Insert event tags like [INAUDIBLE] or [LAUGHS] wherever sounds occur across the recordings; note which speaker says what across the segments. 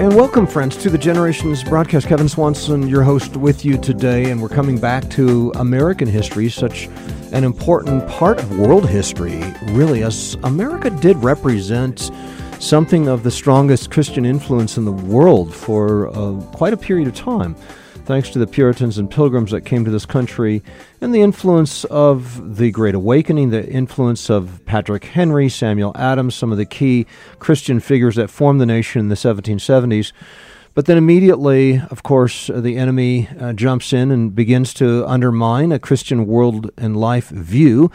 Speaker 1: And welcome, friends, to the Generations broadcast. Kevin Swanson, your host, with you today, and we're coming back to American history, such an important part of world history, really, as America did represent something of the strongest Christian influence in the world for uh, quite a period of time thanks to the Puritans and Pilgrims that came to this country, and the influence of the Great Awakening, the influence of Patrick Henry, Samuel Adams, some of the key Christian figures that formed the nation in the 1770s. But then immediately, of course, the enemy uh, jumps in and begins to undermine a Christian world and life view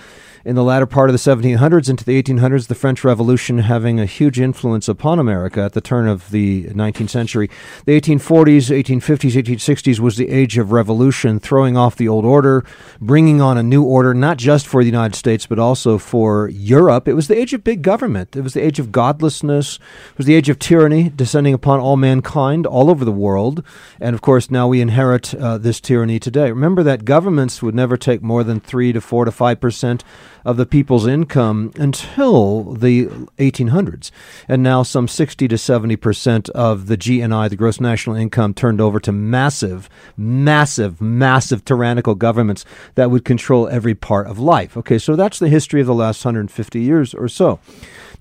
Speaker 1: in the latter part of the 1700s into the 1800s, the French Revolution having a huge influence upon America at the turn of the 19th century. The 1840s, 1850s, 1860s was the age of revolution, throwing off the old order, bringing on a new order, not just for the United States, but also for Europe. It was the age of big government. It was the age of godlessness. It was the age of tyranny descending upon all mankind all over the world. And of course, now we inherit uh, this tyranny today. Remember that governments would never take more than 3 to 4 to 5 percent of the people's income until the 1800s. And now some 60 to 70 percent of the GNI, the gross national income, turned over to massive, massive, massive tyrannical governments that would control every part of life. Okay, so that's the history of the last 150 years or so.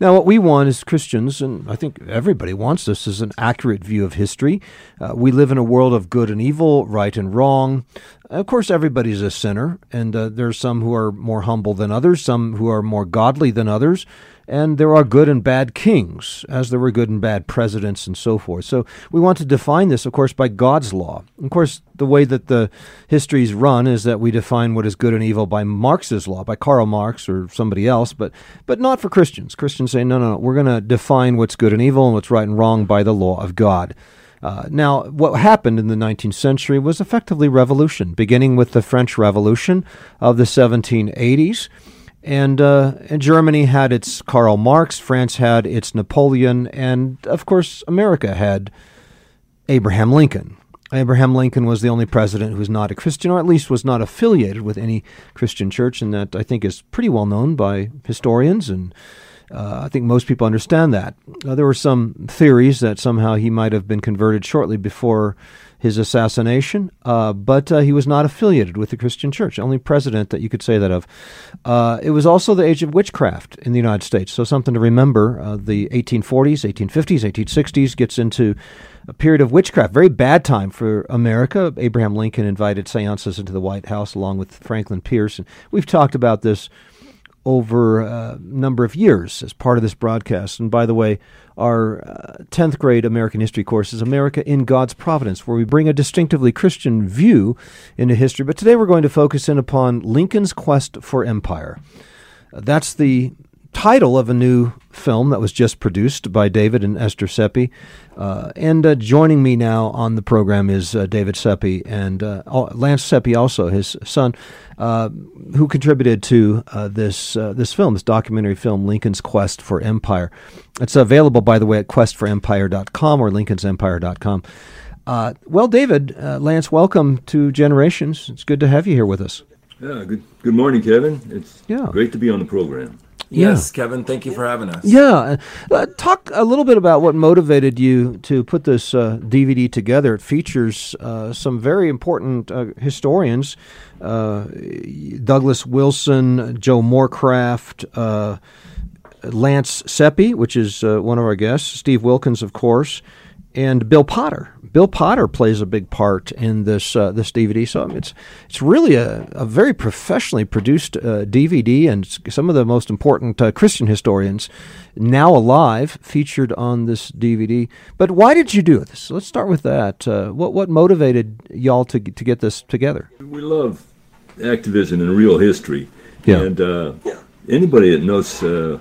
Speaker 1: Now, what we want as Christians, and I think everybody wants this, is an accurate view of history. Uh, we live in a world of good and evil, right and wrong. Of course, everybody's a sinner, and uh, there are some who are more humble than others, some who are more godly than others and there are good and bad kings, as there were good and bad presidents and so forth. So we want to define this, of course, by God's law. Of course, the way that the histories run is that we define what is good and evil by Marx's law, by Karl Marx or somebody else, but but not for Christians. Christians say, no, no, no, we're going to define what's good and evil and what's right and wrong by the law of God. Uh, now, what happened in the 19th century was effectively revolution, beginning with the French Revolution of the 1780s. And, uh, and Germany had its Karl Marx, France had its Napoleon, and of course, America had Abraham Lincoln. Abraham Lincoln was the only president who was not a Christian, or at least was not affiliated with any Christian church, and that I think is pretty well known by historians, and uh, I think most people understand that. Uh, there were some theories that somehow he might have been converted shortly before his assassination, uh, but uh, he was not affiliated with the Christian church, only president that you could say that of. Uh, it was also the age of witchcraft in the United States, so something to remember. Uh, the 1840s, 1850s, 1860s gets into a period of witchcraft, very bad time for America. Abraham Lincoln invited seances into the White House along with Franklin Pierce. And we've talked about this over a number of years as part of this broadcast. And by the way, our uh, 10th grade American history course is America in God's Providence, where we bring a distinctively Christian view into history. But today we're going to focus in upon Lincoln's quest for empire. Uh, that's the title of a new film that was just produced by David and Esther Seppi. Uh, and uh, joining me now on the program is uh, David Seppi and uh, Lance Seppi, also his son, uh, who contributed to uh, this this film, this documentary film, Lincoln's Quest for Empire. It's available, by the way, at questforempire.com or lincolnsempire.com. well, David, Lance, welcome to Generations. It's good to have you here with us.
Speaker 2: Yeah, good, good morning, Kevin. It's yeah. great to be on the program.
Speaker 3: Yes, yeah. Kevin, thank you for having us.
Speaker 1: Yeah. Uh, talk a little bit about what motivated you to put this uh, DVD together. It features uh, some very important uh, historians uh, Douglas Wilson, Joe Morecraft, uh, Lance Seppi, which is one of our guests, Steve Wilkins, of course, and Bill Potter. Bill Potter plays a big part in this uh, this DVD. So it's it's really a, a very professionally produced uh, DVD, and some of the most important uh, Christian historians now alive featured on this DVD. But why did you do this? Let's start with that. Uh, what what motivated y'all to to get this together?
Speaker 2: We love activism and real history,
Speaker 1: yeah.
Speaker 2: and uh, anybody that knows uh,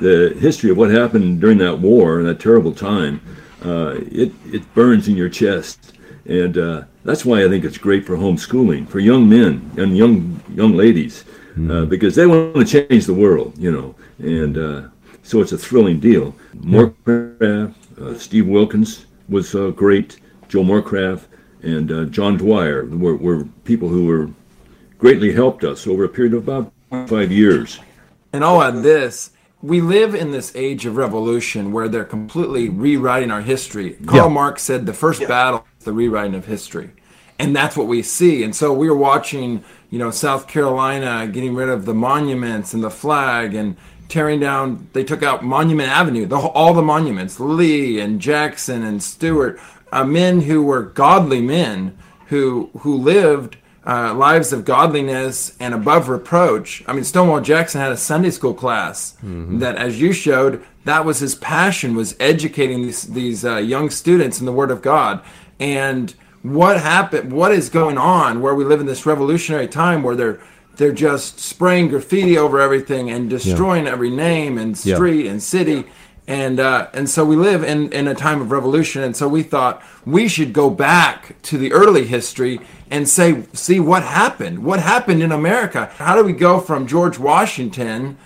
Speaker 2: the history of what happened during that war and that terrible time uh, it it burns in your chest, and uh, that's why I think it's great for homeschooling for young men and young young ladies, mm. because they want to change the world, you know, and uh, so it's a thrilling deal. Morecraft, uh, Steve Wilkins was great, Joe Morecraft, and John Dwyer were, were people who were greatly helped us over a period of about five years.
Speaker 3: And I'll add this. We live in this age of revolution where they're completely rewriting our history. Karl yeah. Marx said the first yeah. battle is the rewriting of history. And that's what we see. And so we are watching, you know, South Carolina getting rid of the monuments and the flag and tearing down, they took out Monument Avenue, the, all the monuments, Lee and Jackson and Stuart, uh, men who were godly men who, who lived uh, lives of godliness and above reproach. I mean, Stonewall Jackson had a Sunday school class mm-hmm. that, as you showed, that was his passion was educating these these uh, young students in the Word of God. And what happened? What is going on? Where we live in this revolutionary time where they're they're just spraying graffiti over everything and destroying yeah. every name and street yeah. and city and uh, and so we live in, in a time of revolution. And so we thought we should go back to the early history and say see what happened. What happened in america? How do we go from george washington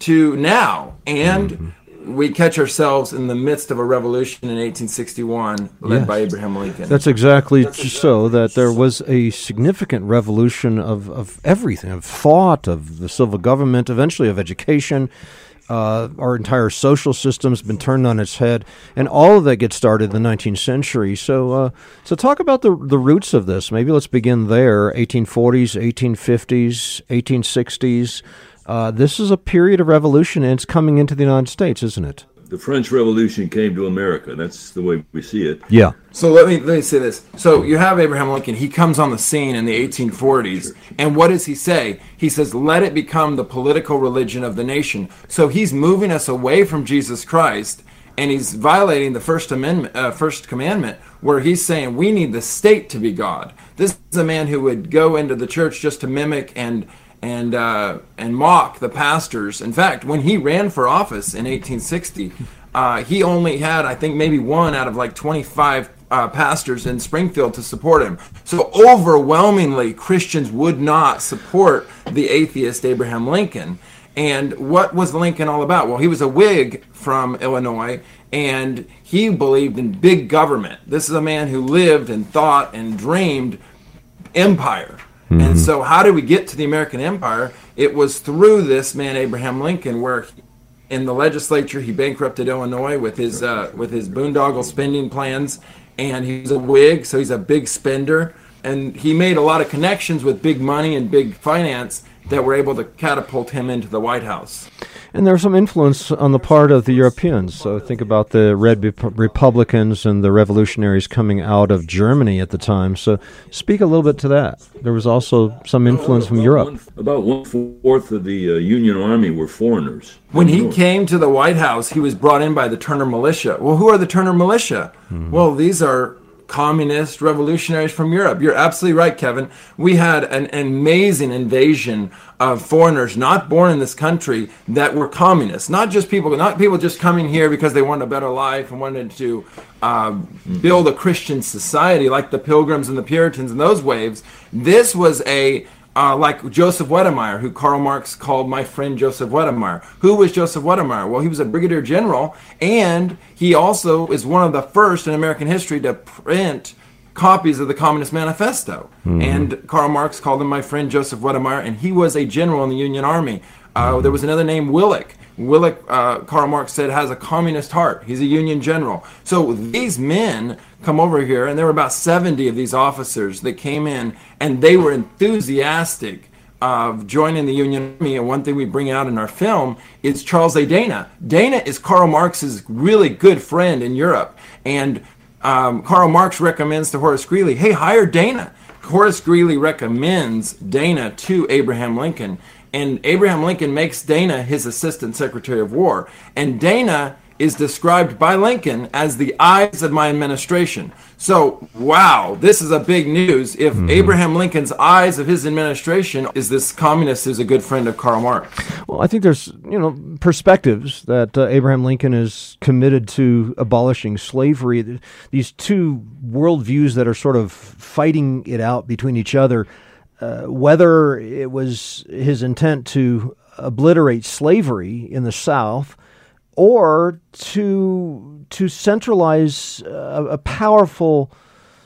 Speaker 3: to now? And mm-hmm. we catch ourselves in the midst of a revolution in 1861 led yes. by abraham lincoln.
Speaker 1: That's exactly that's so that there was a significant revolution of, of everything of thought of the civil government eventually of education uh, our entire social system's been turned on its head, and all of that gets started in the 19th century. So, uh, so talk about the the roots of this. Maybe let's begin there: 1840s, 1850s, 1860s. Uh, this is a period of revolution, and it's coming into the United States, isn't it?
Speaker 2: The French Revolution came to America. That's the way we see it.
Speaker 1: Yeah.
Speaker 3: So let me let me say this. So you have Abraham Lincoln. He comes on the scene in the 1840s, and what does he say? He says, "Let it become the political religion of the nation." So he's moving us away from Jesus Christ, and he's violating the First Amendment, uh, First Commandment, where he's saying we need the state to be God. This is a man who would go into the church just to mimic and and uh, and mock the pastors. In fact, when he ran for office in 1860, uh, he only had, I think, maybe one out of like 25 uh, pastors in Springfield to support him. So overwhelmingly, Christians would not support the atheist Abraham Lincoln. And what was Lincoln all about? Well, he was a Whig from Illinois, and he believed in big government. This is a man who lived and thought and dreamed empire. Mm-hmm. And so, how did we get to the American Empire? It was through this man, Abraham Lincoln, where in the legislature he bankrupted Illinois with his uh, with his boondoggle spending plans, and he's a Whig, so he's a big spender, and he made a lot of connections with big money and big finance that were able to catapult him into the White House.
Speaker 1: And there was some influence on the part of the Europeans. So think about the Red Republicans and the revolutionaries coming out of Germany at the time. So speak a little bit to that. There was also some influence from Europe.
Speaker 2: about one fourth of the uh, Union Army were foreigners.
Speaker 3: When he came to the White House, he was brought in by the Turner Militia. Well, who are the Turner Militia? Mm-hmm. Well, these are communist revolutionaries from Europe. You're absolutely right, Kevin. We had an, an, amazing invasion of foreigners not born in this country that were communists. Not just people, not people just coming here because they wanted a better life and wanted to uh, build a Christian society like the Pilgrims and the Puritans and those waves. This was a uh, like Joseph Weydemeyer, who Karl Marx called my friend Joseph Weydemeyer. Who was Joseph Weydemeyer? Well, he was a brigadier general, and he also is one of the first in American history to print copies of the Communist Manifesto. Mm-hmm. And Karl Marx called him my friend Joseph Weydemeyer, and he was a general in the Union Army. Uh, mm-hmm. There was another name, Willich. Willich, uh, Karl Marx said, has a communist heart. He's a Union general. So these men come over here, and there were about 70 of these officers that came in, and they were enthusiastic of joining the Union Army. And one thing we bring out in our film is Charles A. Dana. Dana is Karl Marx's really good friend in Europe, and um, Karl Marx recommends to Horace Greeley, "Hey, hire Dana." Horace Greeley recommends Dana to Abraham Lincoln, and Abraham Lincoln makes Dana his assistant secretary of war, and Dana is described by Lincoln as the eyes of my administration. So, wow, this is a big news. If mm-hmm. Abraham Lincoln's eyes of his administration is this communist who's a good friend of Karl Marx.
Speaker 1: Well, I think there's, you know, perspectives that uh, Abraham Lincoln is committed to abolishing slavery. These two worldviews that are sort of fighting it out between each other. Uh, whether it was his intent to obliterate slavery in the South or to to centralize a, a, powerful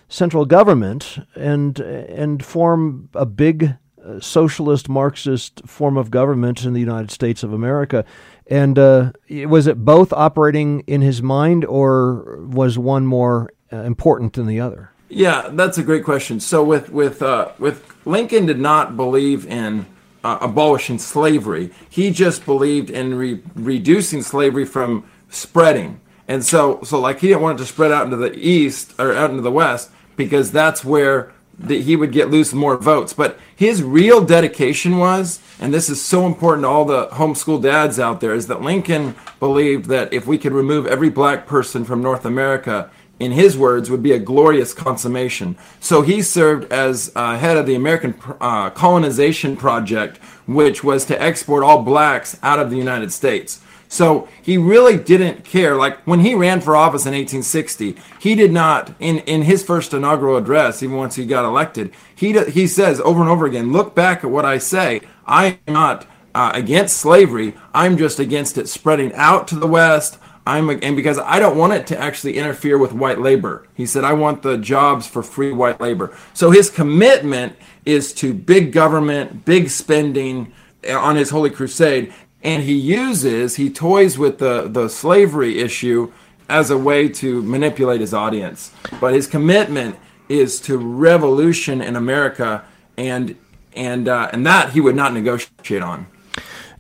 Speaker 1: central government and and form a big uh, socialist Marxist form of government in the United States of America. And uh, was it both operating in his mind, or was one more uh, important than the other?
Speaker 3: Yeah, that's a great question. So with with uh, with Lincoln did not believe in uh, abolishing slavery. He just believed in re- reducing slavery from spreading. And so so like he didn't want it to spread out into the east or out into the west because that's where the, he would get loose more votes. But his real dedication was, and this is so important to all the homeschool dads out there, is that Lincoln believed that if we could remove every black person from North America, in his words, would be a glorious consummation. So he served as uh, head of the American uh, Colonization Project, which was to export all blacks out of the United States. So he really didn't care. Like when he ran for office in 1860, he did not, in, in his first inaugural address, even once he got elected, he, he says over and over again, look back at what I say. I am not uh, against slavery. I'm just against it spreading out to the West. I'm and because I don't want it to actually interfere with white labor. He said I want the jobs for free white labor. So his commitment is to big government, big spending on his holy crusade and he uses he toys with the the slavery issue as a way to manipulate his audience. But his commitment is to revolution in America and and uh, and that he would not negotiate on.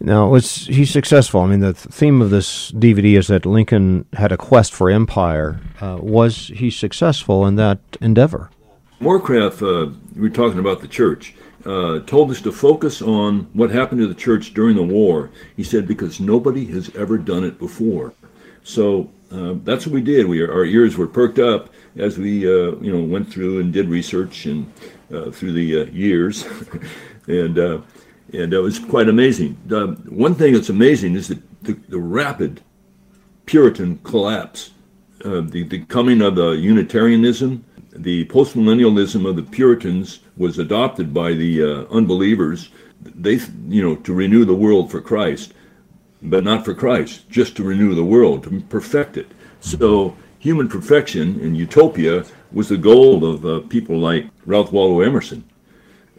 Speaker 1: Now, was he successful? I mean, the theme of this DVD is that Lincoln had a quest for empire. Uh, was he successful in that endeavor?
Speaker 2: Morecraft, uh, we were talking about the church, uh, told us to focus on what happened to the church during the war. He said, because nobody has ever done it before. So uh, that's what we did. We our ears were perked up as we uh, you know went through and did research and uh, through the years, [LAUGHS] and and it was quite amazing. The, one thing that's amazing is the, the, the rapid Puritan collapse, uh, the, the coming of the Unitarianism, the postmillennialism of the Puritans was adopted by the uh, unbelievers. They, you know, to renew the world for Christ, but not for Christ, just to renew the world, to perfect it. So human perfection and utopia was the goal of uh, people like Ralph Waldo Emerson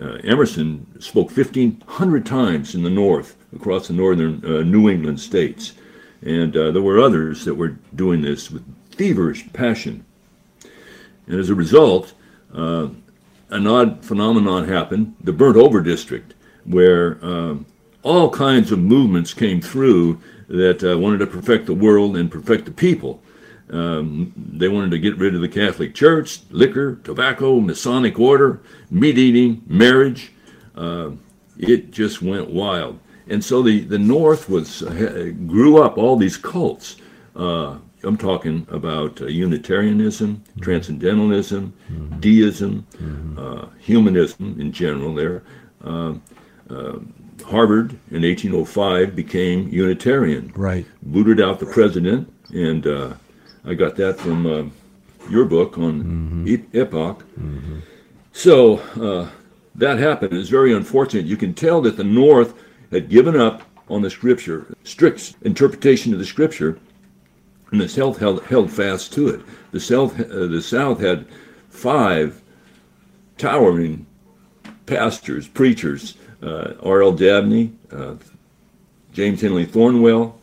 Speaker 2: uh, Emerson spoke 1,500 times in the North, across the northern uh, New England states. And uh, there were others that were doing this with feverish passion. And as a result, uh, an odd phenomenon happened the burnt over district, where um, all kinds of movements came through that uh, wanted to perfect the world and perfect the people. Um, they wanted to get rid of the Catholic Church, liquor, tobacco, Masonic order, meat eating, marriage. Uh, it just went wild. And so the, the North was uh, grew up all these cults. Uh, I'm talking about uh, Unitarianism, mm-hmm. Transcendentalism, mm-hmm. Deism, mm-hmm. Uh, humanism in general. There, uh, Harvard in 1805 became Unitarian.
Speaker 1: Right.
Speaker 2: Booted out the president and I got that from uh, your book on mm-hmm. Epoch. Mm-hmm. So uh, that happened. It's very unfortunate. You can tell that the North had given up on the Scripture, strict interpretation of the Scripture, and the South held, held fast to it. The South, uh, the South had five towering pastors, preachers: uh, R.L. Dabney, uh, James Henry Thornwell,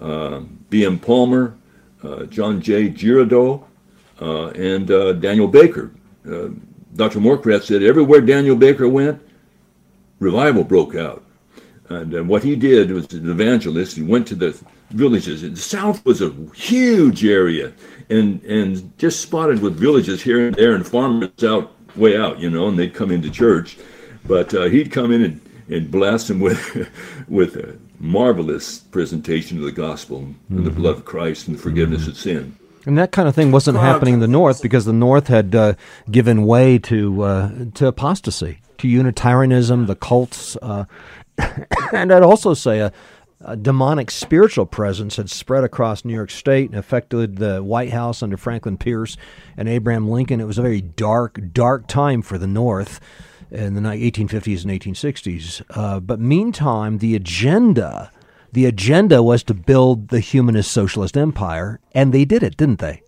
Speaker 2: uh, B.M. Palmer, John J. Girardeau, uh, and uh, Daniel Baker. Dr. Morecraft said everywhere Daniel Baker went, revival broke out. And and what he did was an evangelist. He went to the villages. the South was a huge area, and and just spotted with villages here and there, and farmers out way out, you know, and they'd come into church. But uh, he'd come in and, and bless them with [LAUGHS] with marvelous presentation of the gospel mm-hmm. and the blood of Christ and the forgiveness mm-hmm. of sin.
Speaker 1: And that kind of thing wasn't happening in the North because the North had uh, given way to uh, to apostasy, to Unitarianism, the cults, uh, [COUGHS] and I'd also say a, a, demonic spiritual presence had spread across New York State and affected the White House under Franklin Pierce and Abraham Lincoln. It was a very dark, dark time for the North in the 1850s and 1860s. Uh, but meantime, the agenda, the agenda was to build the humanist socialist empire, and they did it, didn't they?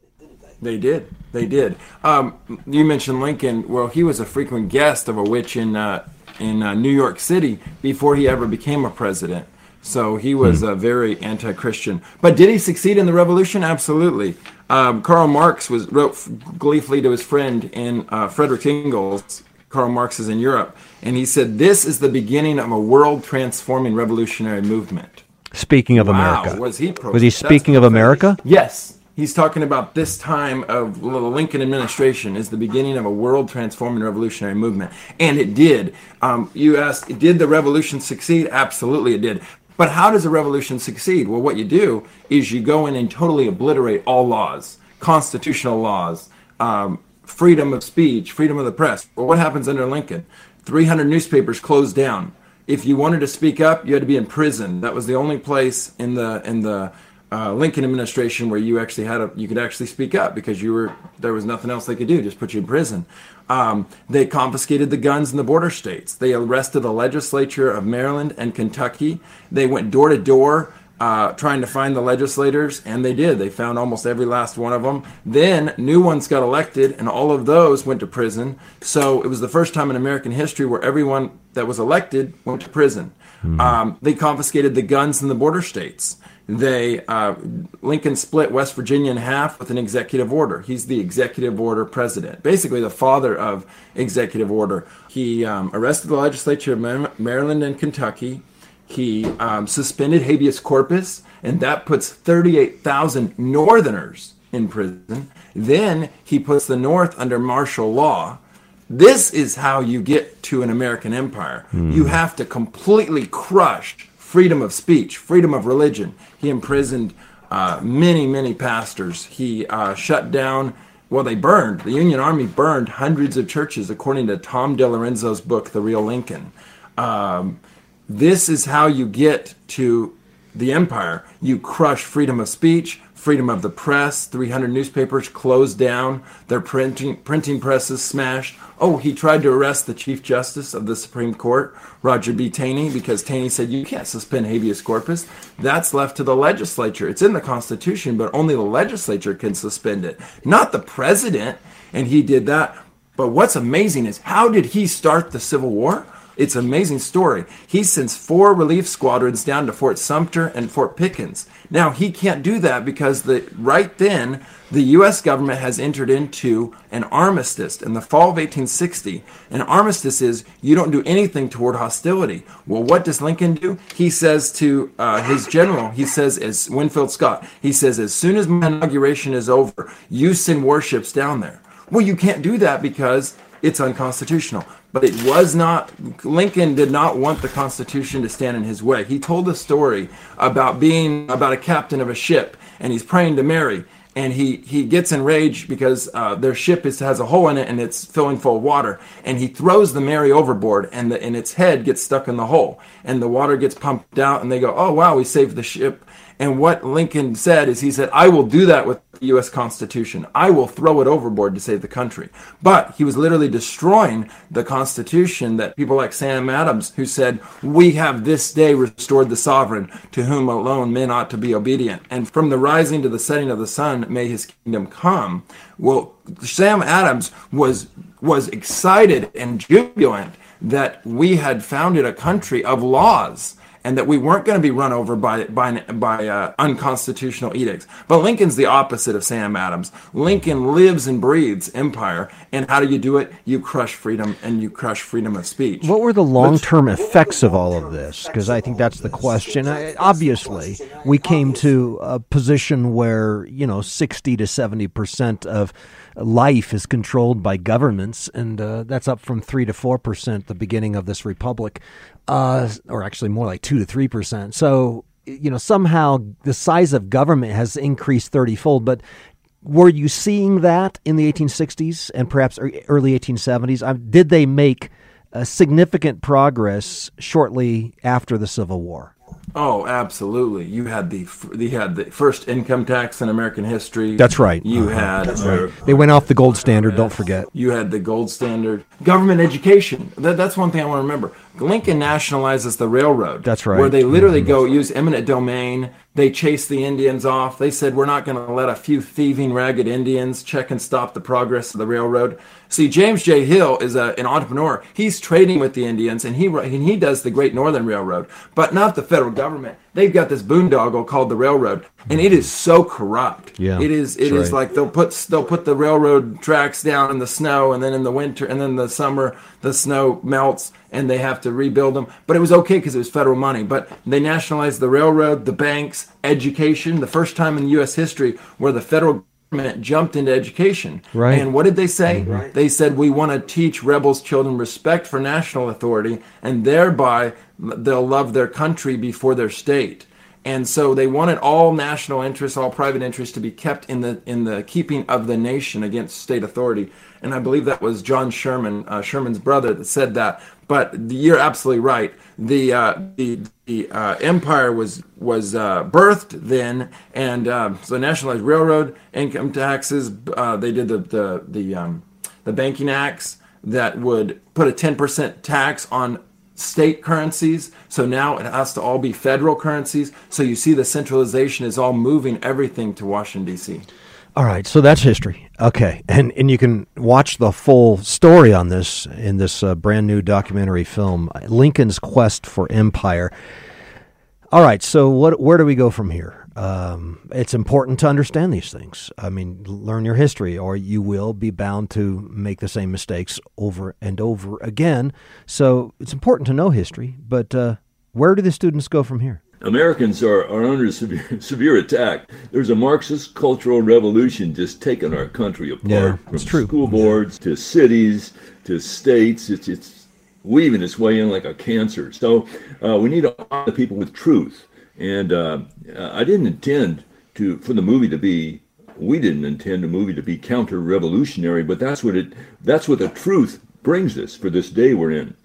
Speaker 3: They did. They did. Um, you mentioned Lincoln. Well, he was a frequent guest of a witch in uh, in uh, New York City before he ever became a president. So he was a very anti-Christian. But did he succeed in the revolution? Absolutely. Um, Karl Marx was wrote f- gleefully to his friend in uh, Frederick Engels. Karl Marx is in Europe, and he said, "This is the beginning of a world-transforming revolutionary movement."
Speaker 1: Speaking of
Speaker 3: Wow,
Speaker 1: America,
Speaker 3: was he pro-
Speaker 1: was he speaking of. America?
Speaker 3: Yes. He's talking about this time of the Lincoln administration is the beginning of a world transforming revolutionary movement. And it did. Um, you asked, did the revolution succeed? Absolutely it did. But how does a revolution succeed? Well, what you do is you go in and totally obliterate all laws, constitutional laws, um, freedom of speech, freedom of the press. Well, what happens under Lincoln? 300 newspapers closed down. If you wanted to speak up, you had to be in prison. That was the only place in the in the uh, Lincoln administration where you actually had a you could actually speak up because you were there was nothing else they could do just put you in prison. Um, they confiscated the guns in the border states. They arrested the legislature of Maryland and Kentucky. They went door to door uh, trying to find the legislators, and they did. They found almost every last one of them. Then new ones got elected, and all of those went to prison. So it was the first time in American history where everyone that was elected went to prison. Um, they confiscated the guns in the border states. They uh, Lincoln split West Virginia in half with an executive order. He's the executive order president, basically the father of executive order. He um, arrested the legislature of Maryland and Kentucky. He um, suspended habeas corpus, and that puts 38,000 Northerners in prison. Then he puts the North under martial law. This is how you get to an American empire. You have to completely crush freedom of speech, freedom of religion. He imprisoned uh, many, many pastors. He uh, shut down, well, they burned, the Union Army burned hundreds of churches, according to Tom DiLorenzo's book, The Real Lincoln. Um, this is how you get to the empire. You crush freedom of speech, freedom of the press. 300 newspapers closed down, their printing printing presses smashed. Oh, he tried to arrest the Chief Justice of the Supreme Court, Roger B. Taney, because Taney said you can't suspend habeas corpus. That's left to the legislature. It's in the Constitution, but only the legislature can suspend it, not the president. And he did that. But what's amazing is how did he start the Civil War? It's an amazing story. He sends four relief squadrons down to Fort Sumter and Fort Pickens. Now he can't do that because the right then the U.S. government has entered into an armistice in the fall of 1860. An armistice is you don't do anything toward hostility. Well, what does Lincoln do? He says to uh, his general, he says as Winfield Scott, he says as soon as my inauguration is over, you send warships down there. Well, you can't do that because it's unconstitutional. But it was not, Lincoln did not want the Constitution to stand in his way. He told a story about being, about a captain of a ship, and he's praying to Mary. And he, he gets enraged because uh, their ship is, has a hole in it and it's filling full of water. And he throws the Mary overboard, and, the, and its head gets stuck in the hole. And the water gets pumped out, and they go, Oh, wow, we saved the ship. And what Lincoln said is he said, I will do that with the U.S. Constitution. I will throw it overboard to save the country. But he was literally destroying the Constitution that people like Sam Adams, who said, We have this day restored the sovereign to whom alone men ought to be obedient. And from the rising to the setting of the sun, may his kingdom come. Well, Sam Adams was, was excited and jubilant that we had founded a country of laws and that we weren't going to be run over by by by uh, unconstitutional edicts. But Lincoln's the opposite of Sam Adams. Lincoln lives and breathes empire, and how do you do it? You crush freedom and you crush freedom of speech.
Speaker 1: What were the long term effects of all of this? Because I think that's the question. I, obviously, we came to a position where, you know, 60 to 70% of life is controlled by governments, and uh, that's up from 3 to 4% the beginning of this republic, uh, or actually more like 2 to 3%. So, you know, somehow the size of government has increased 30 fold, but were you seeing that in the 1860s and perhaps early 1870s? Um, did they make significant progress shortly after the Civil War?
Speaker 3: Oh, absolutely! You had the you had the first income tax in American history.
Speaker 1: That's right.
Speaker 3: You had That's right.
Speaker 1: They went off the gold standard. Don't forget.
Speaker 3: You had the gold standard government education. That, that's one thing I want to remember. Lincoln nationalizes the railroad.
Speaker 1: That's right.
Speaker 3: Where they literally mm-hmm. go use eminent domain. They chase the Indians off. They said, we're not going to let a few thieving, ragged Indians check and stop the progress of the railroad. See, James J. Hill is a, an entrepreneur. He's trading with the Indians, and he and he does the Great Northern Railroad, but not the federal government. They've got this boondoggle called the railroad, and it is so corrupt.
Speaker 1: Yeah,
Speaker 3: it is. It is
Speaker 1: right.
Speaker 3: like they'll put they'll put the railroad tracks down in the snow, and then in the winter, and then the summer, the snow melts, and they have to rebuild them. But it was okay because it was federal money. But they nationalized the railroad, the banks, education. The first time in U.S. history where the federal government jumped into education.
Speaker 1: Right.
Speaker 3: And what did they say? Right. They said we want to teach rebels' children respect for national authority, and thereby they'll love their country before their state. And so they wanted all national interests, all private interests to be kept in the in the keeping of the nation against state authority. And I believe that was John Sherman, uh, Sherman's brother, that said that. But you're absolutely right. The uh, the, the uh, empire was was uh, birthed then, and uh, so nationalized railroad, income taxes. Uh, they did the the the um, the banking acts that would put a 10% tax on state currencies. So now it has to all be federal currencies. So you see the centralization is all moving everything to Washington, D.C.
Speaker 1: All right, so that's history. Okay, and and you can watch the full story on this in this uh, brand new documentary film, Lincoln's Quest for Empire. All right, so what where do we go from here? Um, it's important to understand these things. I mean, learn your history, or you will be bound to make the same mistakes over and over again. So it's important to know history, but uh, where do the students go from here?
Speaker 2: Americans are, are under [LAUGHS] severe, severe attack. There's a Marxist cultural revolution just taking our country apart.
Speaker 1: Yeah,
Speaker 2: from
Speaker 1: true.
Speaker 2: school boards to cities to states. It's, it's weaving its way in like a cancer. So uh, we need to arm the people with truth. And uh, I didn't intend to for the movie to be. We didn't intend the movie to be counter-revolutionary, but that's what it. That's what the truth brings us for this day we're in.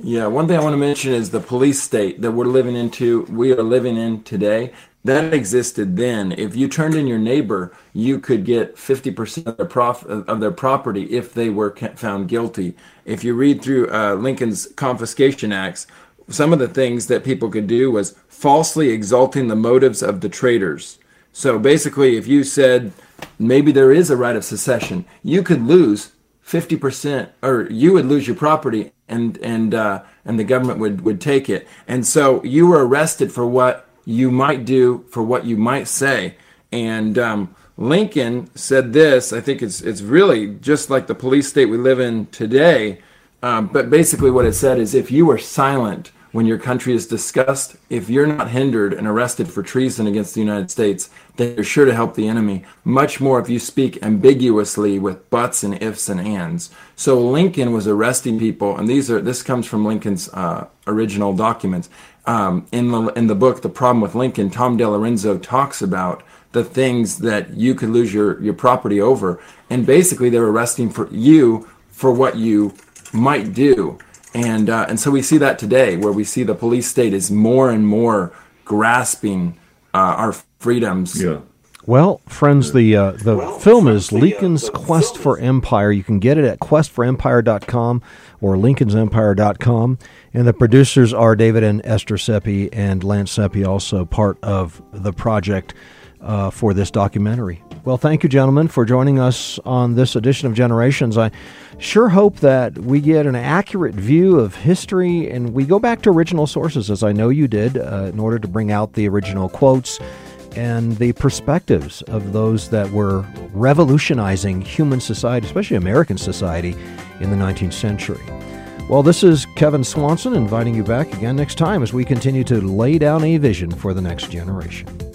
Speaker 3: Yeah, one thing I want to mention is the police state that we're living into, we are living in today. That existed then. If you turned in your neighbor, you could get 50% of their, prof- of their property if they were found guilty. If you read through uh, Lincoln's confiscation acts, some of the things that people could do was falsely exalting the motives of the traitors. So basically, if you said maybe there is a right of secession, you could lose 50% or you would lose your property and and uh, and the government would would take it. And so you were arrested for what you might do for what you might say. And um, lincoln said this i think it's it's really just like the police state we live in today um, but basically what it said is if you were silent when your country is discussed, if you're not hindered and arrested for treason against the United States, then you're sure to help the enemy. Much more if you speak ambiguously with buts and ifs and ands. So Lincoln was arresting people, and these are this comes from Lincoln's uh, original documents. Um, in the in the book, The Problem with Lincoln, Tom DiLorenzo talks about the things that you could lose your your property over, and basically they're arresting for you for what you might do and uh, and so we see that today, where we see the police state is more and more grasping uh, our freedoms.
Speaker 2: Yeah.
Speaker 1: Well, friends, the uh, the film is Lincoln's Quest for Empire. You can get it at questforempire.com or lincolnsempire.com. And the producers are David and Esther Seppi and Lance Seppi, also part of the project uh, for this documentary. Well, thank you, gentlemen, for joining us on this edition of Generations. I sure hope that we get an accurate view of history and we go back to original sources, as I know you did, uh, in order to bring out the original quotes and the perspectives of those that were revolutionizing human society, especially American society, in the 19th century. Well, this is Kevin Swanson inviting you back again next time as we continue to lay down a vision for the next generation.